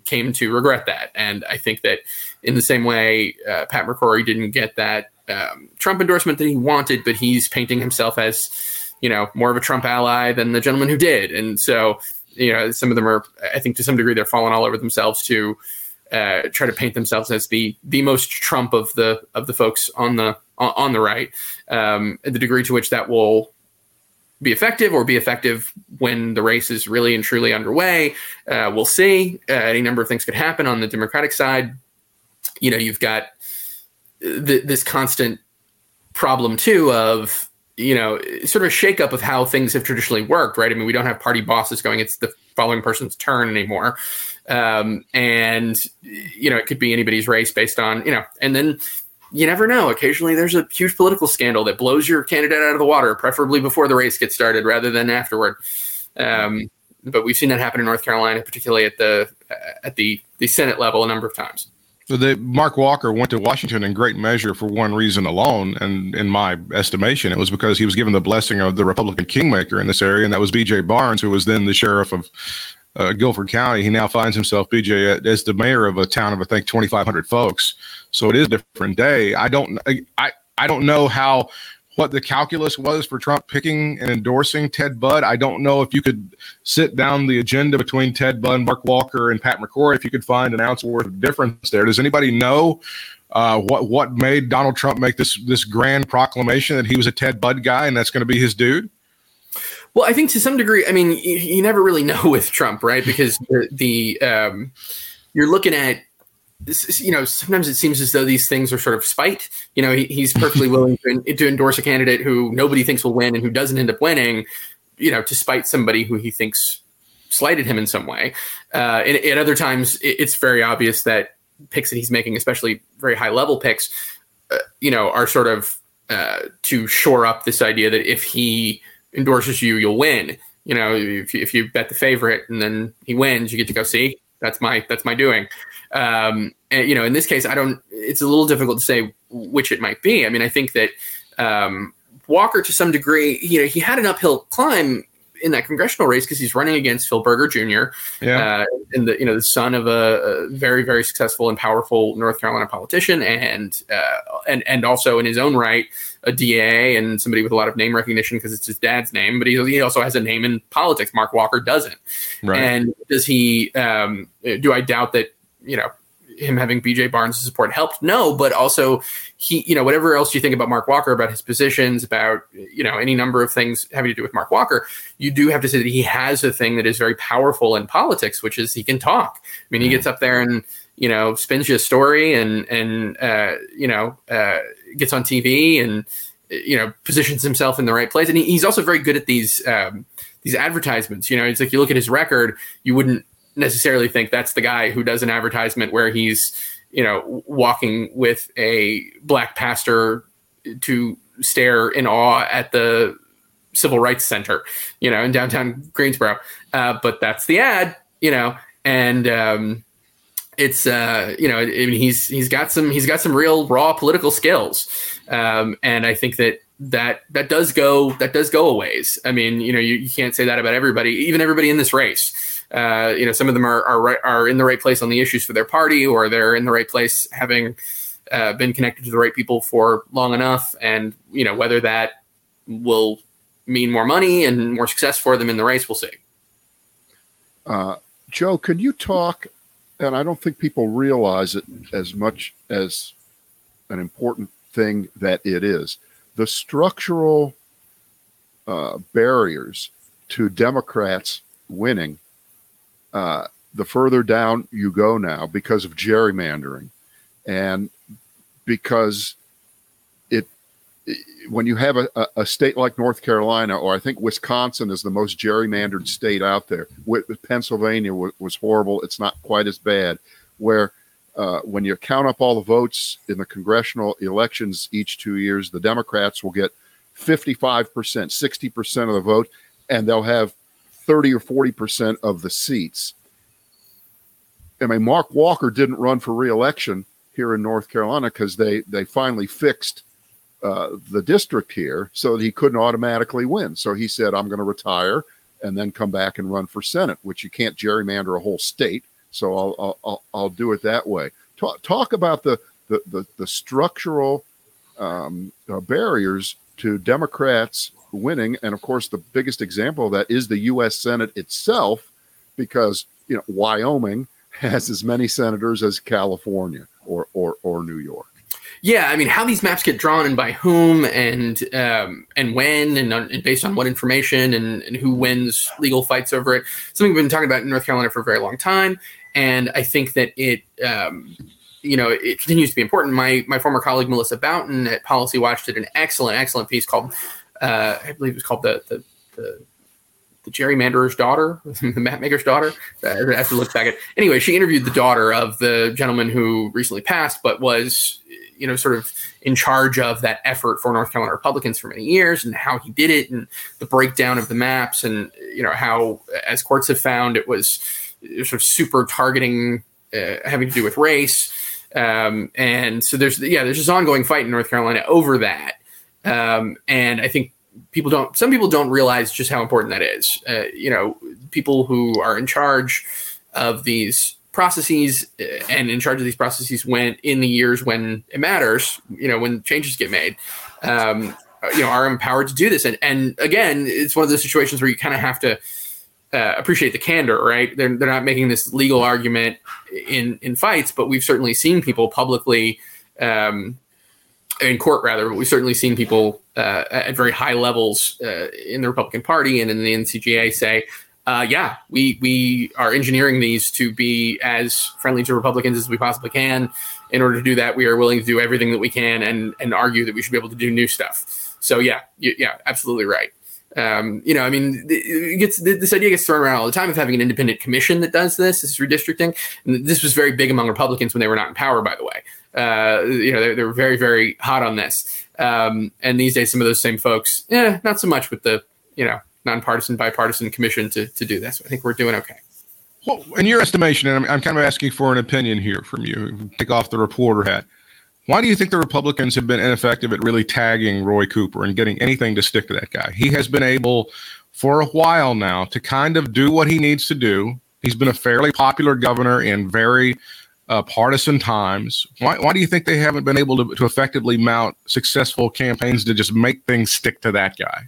came to regret that. And I think that in the same way, uh, Pat McCrory didn't get that um, Trump endorsement that he wanted, but he's painting himself as, you know, more of a Trump ally than the gentleman who did. And so, you know, some of them are, I think to some degree, they're falling all over themselves to uh, try to paint themselves as the the most Trump of the of the folks on the on the right. Um, the degree to which that will be effective or be effective when the race is really and truly underway. Uh, we'll see. Uh, any number of things could happen on the Democratic side. You know, you've got th- this constant problem too of you know sort of a shakeup of how things have traditionally worked, right? I mean, we don't have party bosses going; it's the following person's turn anymore, um, and you know it could be anybody's race based on you know, and then you never know. Occasionally, there's a huge political scandal that blows your candidate out of the water, preferably before the race gets started rather than afterward. Um, but we've seen that happen in North Carolina, particularly at the at the the Senate level, a number of times. So the, Mark Walker went to Washington in great measure for one reason alone, and in my estimation, it was because he was given the blessing of the Republican kingmaker in this area, and that was B.J. Barnes, who was then the sheriff of uh, Guilford County. He now finds himself B.J. as the mayor of a town of I think 2,500 folks. So it is a different day. I don't I I don't know how what the calculus was for Trump picking and endorsing Ted Budd. I don't know if you could sit down the agenda between Ted Budd, Mark Walker, and Pat McCrory if you could find an ounce worth of difference there. Does anybody know uh, what what made Donald Trump make this this grand proclamation that he was a Ted Budd guy and that's going to be his dude? Well, I think to some degree, I mean, you, you never really know with Trump, right? Because the, the um, you're looking at you know, sometimes it seems as though these things are sort of spite. You know, he, he's perfectly willing to, to, endorse a candidate who nobody thinks will win and who doesn't end up winning, you know, to spite somebody who he thinks slighted him in some way. Uh, and at other times, it, it's very obvious that picks that he's making, especially very high level picks, uh, you know, are sort of uh, to shore up this idea that if he endorses you, you'll win. You know, if you, if you bet the favorite and then he wins, you get to go see. That's my that's my doing. Um, and, you know, in this case, I don't. It's a little difficult to say which it might be. I mean, I think that um, Walker, to some degree, you know, he had an uphill climb in that congressional race because he's running against Phil Berger Jr. Yeah. Uh, and the you know the son of a, a, very very successful and powerful North Carolina politician, and uh, and and also in his own right a DA and somebody with a lot of name recognition because it's his dad's name, but he, he also has a name in politics. Mark Walker doesn't. Right. And does he? Um, do I doubt that you know him having BJ Barnes' support helped. No, but also he, you know, whatever else you think about Mark Walker, about his positions, about you know any number of things having to do with Mark Walker, you do have to say that he has a thing that is very powerful in politics, which is he can talk. I mean, he gets up there and you know spins you a story and and uh, you know uh, gets on TV and you know positions himself in the right place, and he, he's also very good at these. Um, these advertisements, you know, it's like you look at his record, you wouldn't necessarily think that's the guy who does an advertisement where he's you know walking with a black pastor to stare in awe at the civil rights center you know in downtown greensboro. Uh, but that's the ad you know and um, it's uh, you know I mean, he's he's got some he's got some real raw political skills. Um, and i think that that that does go that does go a ways. I mean you know you, you can't say that about everybody even everybody in this race uh, you know, some of them are, are right, are in the right place on the issues for their party, or they're in the right place having uh, been connected to the right people for long enough, and you know whether that will mean more money and more success for them in the race, we'll see. Uh, Joe, could you talk? And I don't think people realize it as much as an important thing that it is. The structural uh, barriers to Democrats winning uh, the further down you go now because of gerrymandering and because it, it when you have a, a, state like North Carolina, or I think Wisconsin is the most gerrymandered state out there. With, Pennsylvania was, was, horrible. It's not quite as bad. Where uh, when you count up all the votes in the congressional elections each two years, the Democrats will get 55%, 60% of the vote, and they'll have 30 or 40% of the seats. I mean, Mark Walker didn't run for reelection here in North Carolina because they, they finally fixed uh, the district here so that he couldn't automatically win. So he said, I'm going to retire and then come back and run for Senate, which you can't gerrymander a whole state. So I'll, I'll, I'll do it that way. Talk, talk about the, the, the, the structural um, uh, barriers to Democrats winning. And of course, the biggest example of that is the U.S. Senate itself, because you know Wyoming has as many senators as California or or, or New York. Yeah, I mean, how these maps get drawn and by whom and um, and when and, and, based on what information and, and who wins legal fights over it. Something we've been talking about in North Carolina for a very long time, and I think that it. Um, you know, it continues to be important. My my former colleague Melissa Boughton at Policy Watch did an excellent, excellent piece called uh, I believe it was called the the, the, the gerrymanderer's daughter, the map maker's daughter. I have to look back at. Anyway, she interviewed the daughter of the gentleman who recently passed, but was you know sort of in charge of that effort for North Carolina Republicans for many years, and how he did it, and the breakdown of the maps, and you know how, as courts have found, it was sort of super targeting, uh, having to do with race. Um, and so there's yeah, there's this ongoing fight in North Carolina over that. Um, and I think people don't, some people don't realize just how important that is. Uh, you know, people who are in charge of these processes uh, and in charge of these processes when in the years when it matters, you know, when changes get made, um, uh, you know are empowered to do this. And and again, it's one of those situations where you kind of have to uh, appreciate the candor, right? They're they're not making this legal argument in in fights, but we've certainly seen people publicly. Um, in court, rather, but we've certainly seen people uh, at very high levels uh, in the Republican Party and in the NCGA say, uh, yeah, we we are engineering these to be as friendly to Republicans as we possibly can. In order to do that, we are willing to do everything that we can and and argue that we should be able to do new stuff. So yeah, yeah, absolutely right. Um, you know, I mean, gets this idea gets thrown around all the time of having an independent commission that does this. This is redistricting. And this was very big among Republicans when they were not in power, by the way. Uh, you know, they're, they're, very, very hot on this. Um, and these days, some of those same folks, yeah, not so much with the, you know, nonpartisan, bipartisan commission to, to do this. I think we're doing okay. Well, in your estimation, and I'm, I'm kind of asking for an opinion here from you, take off the reporter hat. Why do you think the Republicans have been ineffective at really tagging Roy Cooper and getting anything to stick to that guy? He has been able for a while now to kind of do what he needs to do. He's been a fairly popular governor in very uh, partisan times. Why, why do you think they haven't been able to, to effectively mount successful campaigns to just make things stick to that guy?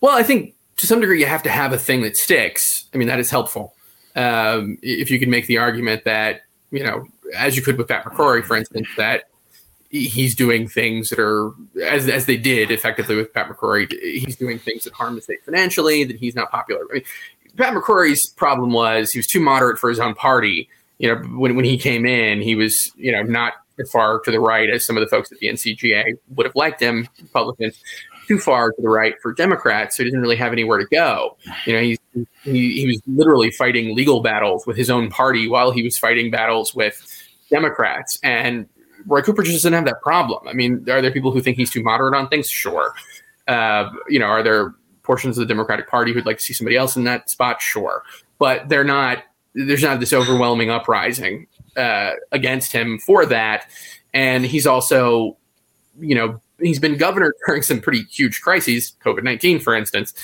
Well, I think to some degree you have to have a thing that sticks. I mean, that is helpful. Um, if you can make the argument that, you know, as you could with Pat McCrory, for instance, that he's doing things that are as as they did effectively with Pat McCrory. He's doing things that harm the state financially. That he's not popular. I mean, Pat McCrory's problem was he was too moderate for his own party, you know, when, when he came in, he was, you know, not as far to the right as some of the folks at the NCGA would have liked him, Republicans, too far to the right for Democrats, so he didn't really have anywhere to go. You know, he's, he, he was literally fighting legal battles with his own party while he was fighting battles with Democrats. And Roy Cooper just doesn't have that problem. I mean, are there people who think he's too moderate on things? Sure. Uh, you know, are there portions of the Democratic Party who'd like to see somebody else in that spot? Sure. But they're not there's not this overwhelming uprising uh, against him for that. And he's also, you know, he's been governor during some pretty huge crises, COVID nineteen, for instance.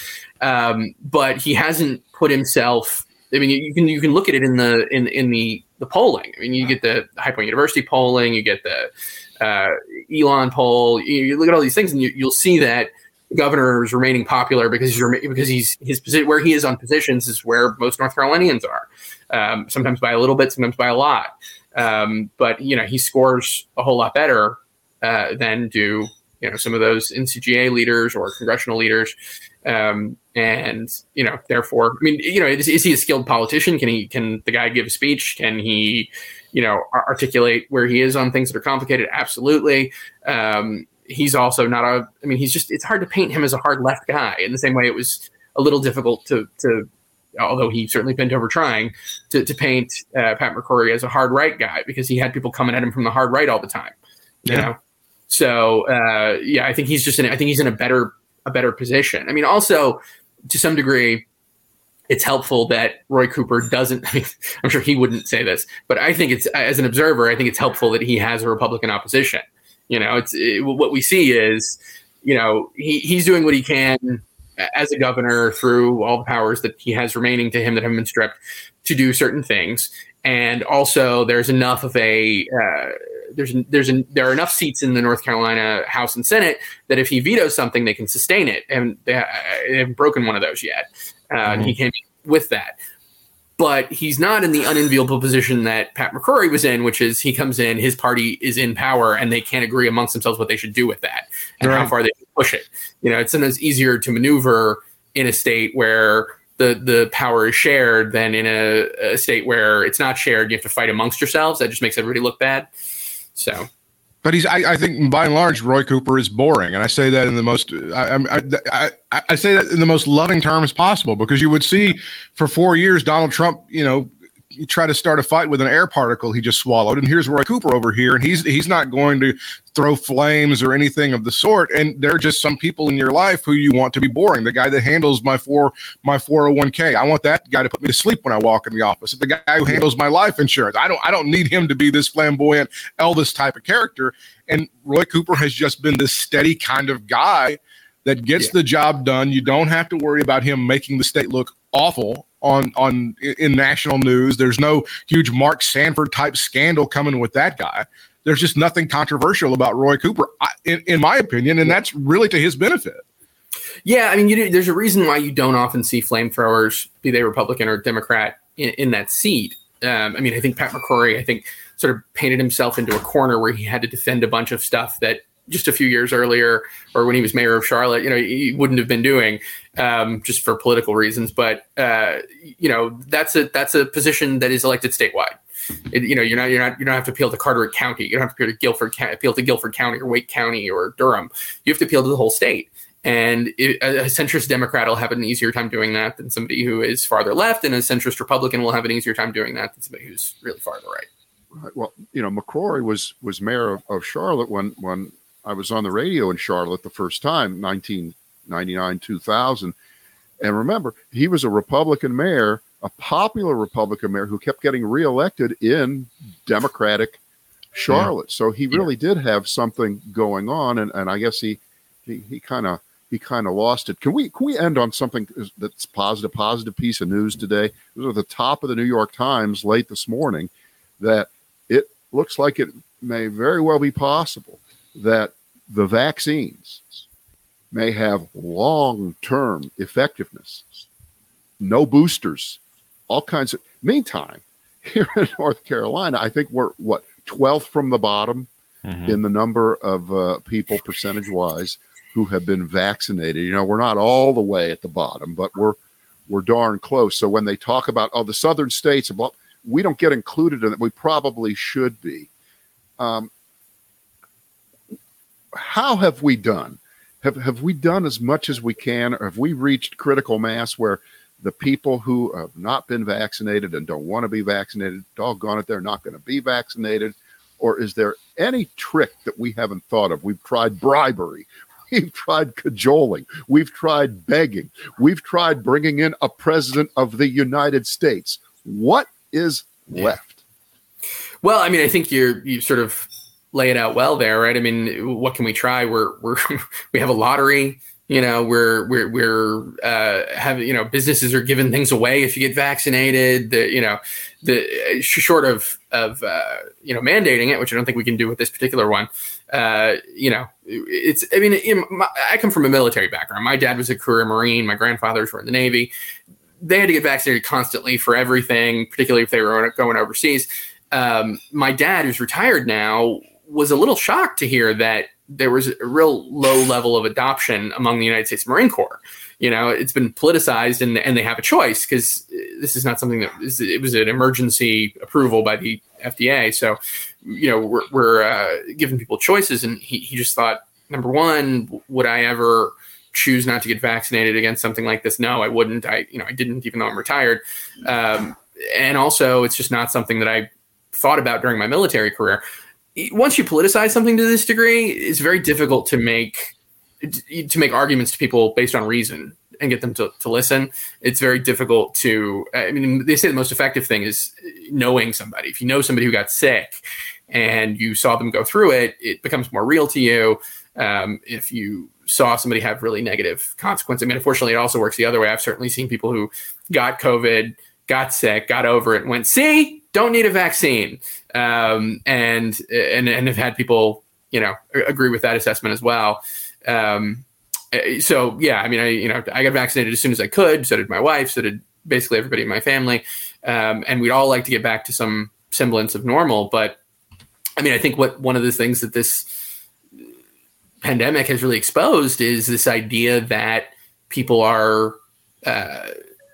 Um, but he hasn't put himself. I mean, you can you can look at it in the in in the the polling. I mean, you get the High Point University polling, you get the uh, Elon poll. You, you, look at all these things, and you, you'll see that governor is remaining popular because he's because he's his position where he is on positions is where most North Carolinians are. Um, sometimes by a little bit, sometimes by a lot. Um, but you know he scores a whole lot better uh, than do you know some of those NCGA leaders or congressional leaders. Um, and you know, therefore, I mean, you know, is, is, he a skilled politician? Can he? Can the guy give a speech? Can he, you know, articulate where he is on things that are complicated? Absolutely. Um, he's also not a. I mean, he's just. It's hard to paint him as a hard left guy in the same way it was a little difficult to to. Although he certainly bent over trying to, to paint uh, Pat McCrory as a hard right guy because he had people coming at him from the hard right all the time, you yeah. know. So uh, yeah, I think he's just in. I think he's in a better a better position. I mean, also to some degree, it's helpful that Roy Cooper doesn't. I mean, I'm sure he wouldn't say this, but I think it's as an observer, I think it's helpful that he has a Republican opposition. You know, it's it, what we see is, you know, he, he's doing what he can as a governor through all the powers that he has remaining to him that haven't been stripped to do certain things. And also, there's enough of a uh, there's there's an, there are enough seats in the North Carolina House and Senate that if he vetoes something, they can sustain it, and they, they haven't broken one of those yet. Uh, mm-hmm. He came with that but he's not in the unenviable position that Pat McCrory was in, which is he comes in, his party is in power, and they can't agree amongst themselves what they should do with that and right. how far they push it. You know, it's sometimes easier to maneuver in a state where the the power is shared than in a, a state where it's not shared. You have to fight amongst yourselves. That just makes everybody look bad. So but he's I, I, think by and large Roy Cooper is boring, and I say that in the most I, I, I, I say that in the most loving terms possible because you would see for four years Donald Trump, you know, you try to start a fight with an air particle he just swallowed, and here's Roy Cooper over here, and he's he's not going to throw flames or anything of the sort. And there are just some people in your life who you want to be boring. The guy that handles my four my four hundred oh one k, I want that guy to put me to sleep when I walk in the office. The guy who handles my life insurance, I don't I don't need him to be this flamboyant Elvis type of character. And Roy Cooper has just been this steady kind of guy that gets yeah. the job done. You don't have to worry about him making the state look awful on on in national news. There's no huge Mark Sanford type scandal coming with that guy. there's just nothing controversial about Roy Cooper, in, in my opinion, and that's really to his benefit. Yeah, I mean, you, there's a reason why you don't often see flamethrowers, be they Republican or Democrat, in, in that seat. Um, I mean, I think Pat McCrory, I think, sort of painted himself into a corner where he had to defend a bunch of stuff that just a few years earlier, or when he was mayor of Charlotte, you know, he wouldn't have been doing um, just for political reasons. But uh, you know, that's a that's a position that is elected statewide. It, you know, you're not you're not you don't have to appeal to Carteret County. You don't have to appeal to Guilford appeal to Guilford County or Wake County or Durham. You have to appeal to the whole state. And it, a, centrist Democrat will have an easier time doing that than somebody who is farther left, and a centrist Republican will have an easier time doing that than somebody who's really far to the right. Well, you know, McCrory was was mayor of, of Charlotte when when I was on the radio in Charlotte the first time, 1999, 2000. And remember, he was a Republican mayor, a popular Republican mayor who kept getting reelected in Democratic Charlotte. Yeah. So he really yeah. did have something going on. And, and I guess he, he kind of, he kind of lost it. Can we can we end on something that's positive, positive piece of news today? It was at the top of the New York Times late this morning that it looks like it may very well be possible that the vaccines may have long term effectiveness, no boosters, all kinds of. Meantime, here in North Carolina, I think we're what 12th from the bottom mm-hmm. in the number of uh, people percentage wise who have been vaccinated. You know, we're not all the way at the bottom, but we're we're darn close. So when they talk about oh the southern states, we don't get included in it. We probably should be. Um, how have we done? Have have we done as much as we can, or have we reached critical mass where the people who have not been vaccinated and don't want to be vaccinated, doggone it, they're not going to be vaccinated? Or is there any trick that we haven't thought of? We've tried bribery. We've tried cajoling. We've tried begging. We've tried bringing in a president of the United States. What is left? Well, I mean, I think you're you sort of lay it out well there, right? I mean, what can we try? We're we're we have a lottery. You know, we're we're we're uh, have you know businesses are giving things away if you get vaccinated. The you know the short of of uh, you know mandating it, which I don't think we can do with this particular one. Uh, you know, it's I mean, my, I come from a military background. My dad was a career Marine. My grandfathers were in the Navy. They had to get vaccinated constantly for everything, particularly if they were going overseas. Um, my dad, who's retired now, was a little shocked to hear that there was a real low level of adoption among the United States Marine Corps. You know, it's been politicized and, and they have a choice because this is not something that it was an emergency approval by the FDA. So, you know, we're, we're uh, giving people choices. And he, he just thought, number one, would I ever choose not to get vaccinated against something like this? No, I wouldn't. I, you know, I didn't, even though I'm retired. Um, and also, it's just not something that I thought about during my military career once you politicize something to this degree, it's very difficult to make to make arguments to people based on reason and get them to, to listen. It's very difficult to. I mean, they say the most effective thing is knowing somebody. If you know somebody who got sick and you saw them go through it, it becomes more real to you. Um, if you saw somebody have really negative consequences, I mean, unfortunately, it also works the other way. I've certainly seen people who got COVID, got sick, got over it, and went, "See, don't need a vaccine," um, and and and have had people you know agree with that assessment as well. Um, so yeah, I mean, I you know I got vaccinated as soon as I could. So did my wife. So did basically everybody in my family, um, and we'd all like to get back to some semblance of normal. But I mean, I think what one of the things that this pandemic has really exposed is this idea that people are uh,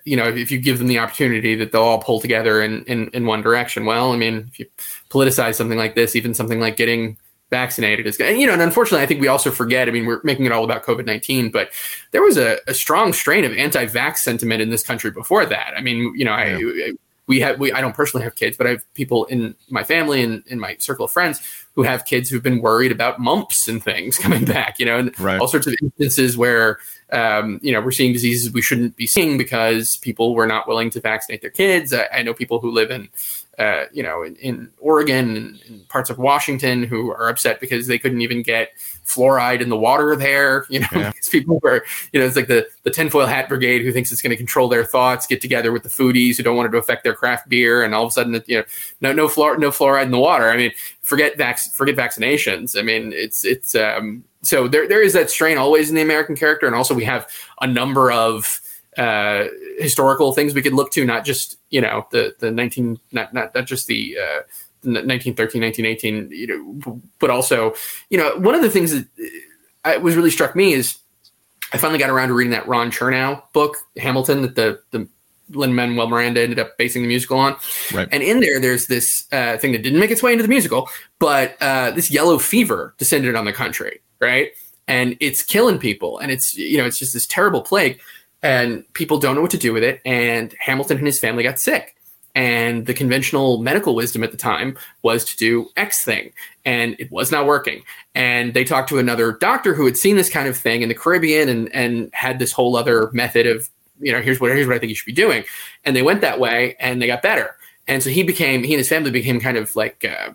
you know, if you give them the opportunity that they'll all pull together in, in, in one direction. Well, I mean, if you politicize something like this, even something like getting vaccinated is you know and unfortunately i think we also forget i mean we're making it all about covid-19 but there was a, a strong strain of anti-vax sentiment in this country before that i mean you know yeah. I, we have we i don't personally have kids but i have people in my family and in my circle of friends who have kids who've been worried about mumps and things coming back you know and right. all sorts of instances where um, you know, we're seeing diseases we shouldn't be seeing because people were not willing to vaccinate their kids. I, I know people who live in, uh, you know, in, in Oregon and in parts of Washington who are upset because they couldn't even get fluoride in the water there. You know, yeah. people were, you know, it's like the the tinfoil hat brigade who thinks it's going to control their thoughts, get together with the foodies who don't want it to affect their craft beer, and all of a sudden, you know, no no fluor- no fluoride in the water. I mean, forget vac- forget vaccinations. I mean, it's it's um, so there there is that strain always in the American character, and also we have a number of uh, historical things we could look to, not just you know the the nineteen not not not just the. Uh, 1913 1918 you know but also you know one of the things that uh, was really struck me is I finally got around to reading that Ron Chernow book, Hamilton, that the the Lin-Manuel Miranda ended up basing the musical on. Right. And in there, there's this uh, thing that didn't make its way into the musical, but uh, this yellow fever descended on the country, right? And it's killing people, and it's you know it's just this terrible plague, and people don't know what to do with it. And Hamilton and his family got sick, and the conventional medical wisdom at the time was to do X thing, and it was not working. And they talked to another doctor who had seen this kind of thing in the Caribbean and and had this whole other method of you know here's what here's what I think you should be doing, and they went that way and they got better. And so he became he and his family became kind of like uh,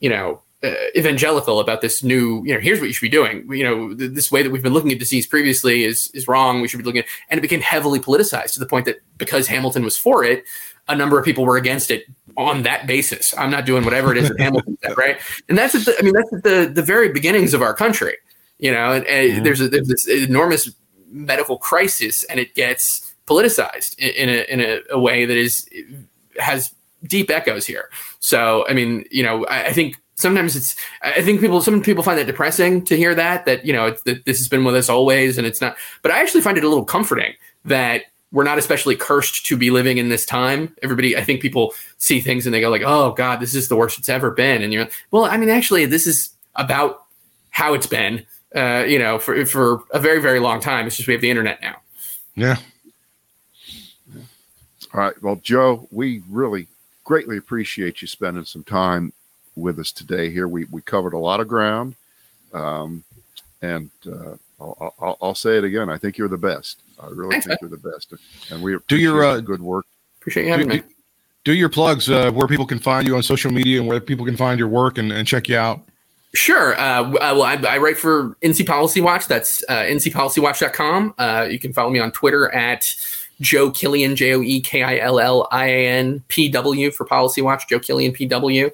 you know uh, evangelical about this new, you know, here's what you should be doing. You know, th- this way that we've been looking at disease previously is is wrong. We should be looking at, and it became heavily politicized to the point that because Hamilton was for it, a number of people were against it on that basis. I'm not doing whatever it is that Hamilton said, right? And that's at the, I mean, that's at the the very beginnings of our country. You know, and, and Mhm. there's a, there's this enormous medical crisis, and it gets politicized in, in a in a, a way that is has deep echoes here. So, I mean, you know, I, I think sometimes it's, I think people, some people find that depressing to hear that, that, you know, it's, that this has been with us always and it's not, but I actually find it a little comforting that we're not especially cursed to be living in this time. Everybody, I think people see things and they go like, oh God, this is the worst it's ever been. And you're well, I mean, actually, this is about how it's been, uh, you know, for, for a very, very long time. It's just we have the internet now. Yeah. All right. Well, Joe, we really greatly appreciate you spending some time with us today here. We, we covered a lot of ground. Um, and uh, I'll, I'll, I'll say it again. I think you're the best. I really Thanks, think you're the best. And we Do your, uh, good work. Appreciate you having Do, me. do, do your plugs uh, where people can find you on social media and where people can find your work and, and check you out. Sure. Uh, uh, well, I, I write for NC Policy Watch. That's uh, ncpolicywatch.com. Uh, you can follow me on Twitter at Joe Killian, J O E K I L L I A N P W for Policy Watch, Joe Killian PW.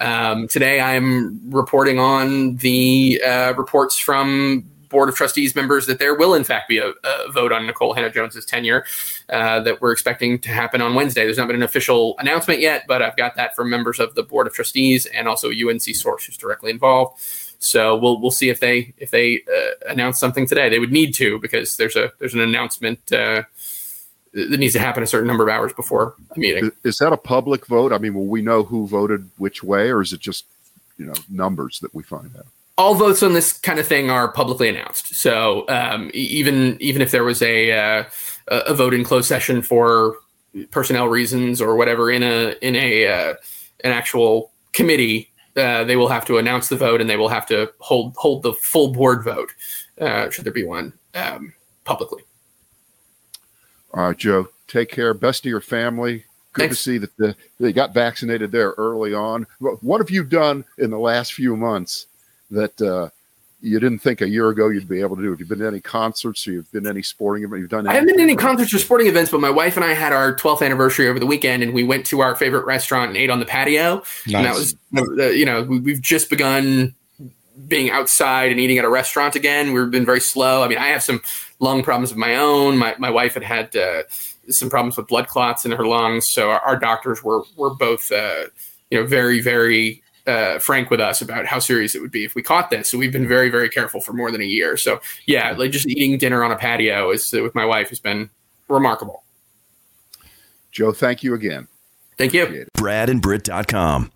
Um, today I'm reporting on the uh, reports from Board of Trustees members that there will, in fact, be a, a vote on Nikole Hannah-Jones's tenure uh, that we're expecting to happen on Wednesday. There's not been an official announcement yet, but I've got that from members of the Board of Trustees and also UNC source who's directly involved. So we'll we'll see if they if they uh, announce something today. They would need to because there's a there's an announcement uh, that needs to happen a certain number of hours before a meeting. Is- that a public vote? I mean, will we know who voted which way, or is it just, you know, numbers that we find out? all votes on this kind of thing are publicly announced. So um, even even if there was a uh, a a vote in closed session for personnel reasons or whatever in a in a uh, an actual committee, uh, they will have to announce the vote and they will have to hold hold the full board vote uh, should there be one um, publicly. All right, Joe, take care. Best of your family. Good Thanks. to see that the, they got vaccinated there early on. What what have you done in the last few months that uh, you didn't think a year ago you'd be able to do? Have you been to any concerts or you've been to any sporting event? You've done I haven't been to any concerts or sporting events, but my wife and I had our 12th anniversary over the weekend, and we went to our favorite restaurant and ate on the patio. And that was, uh, you know, we've just begun being outside and eating at a restaurant again. We've been very slow. I mean, I have some lung problems of my own. My, my wife had had uh, some problems with blood clots in her lungs. So our, our doctors were, were both, uh, you know, very, very uh, frank with us about how serious it would be if we caught this. So we've been very, very careful for more than a year. So yeah, like just eating dinner on a patio is uh, with my wife has been remarkable. Joe, thank you again. Thank you. Appreciate it. bradandbrit.com.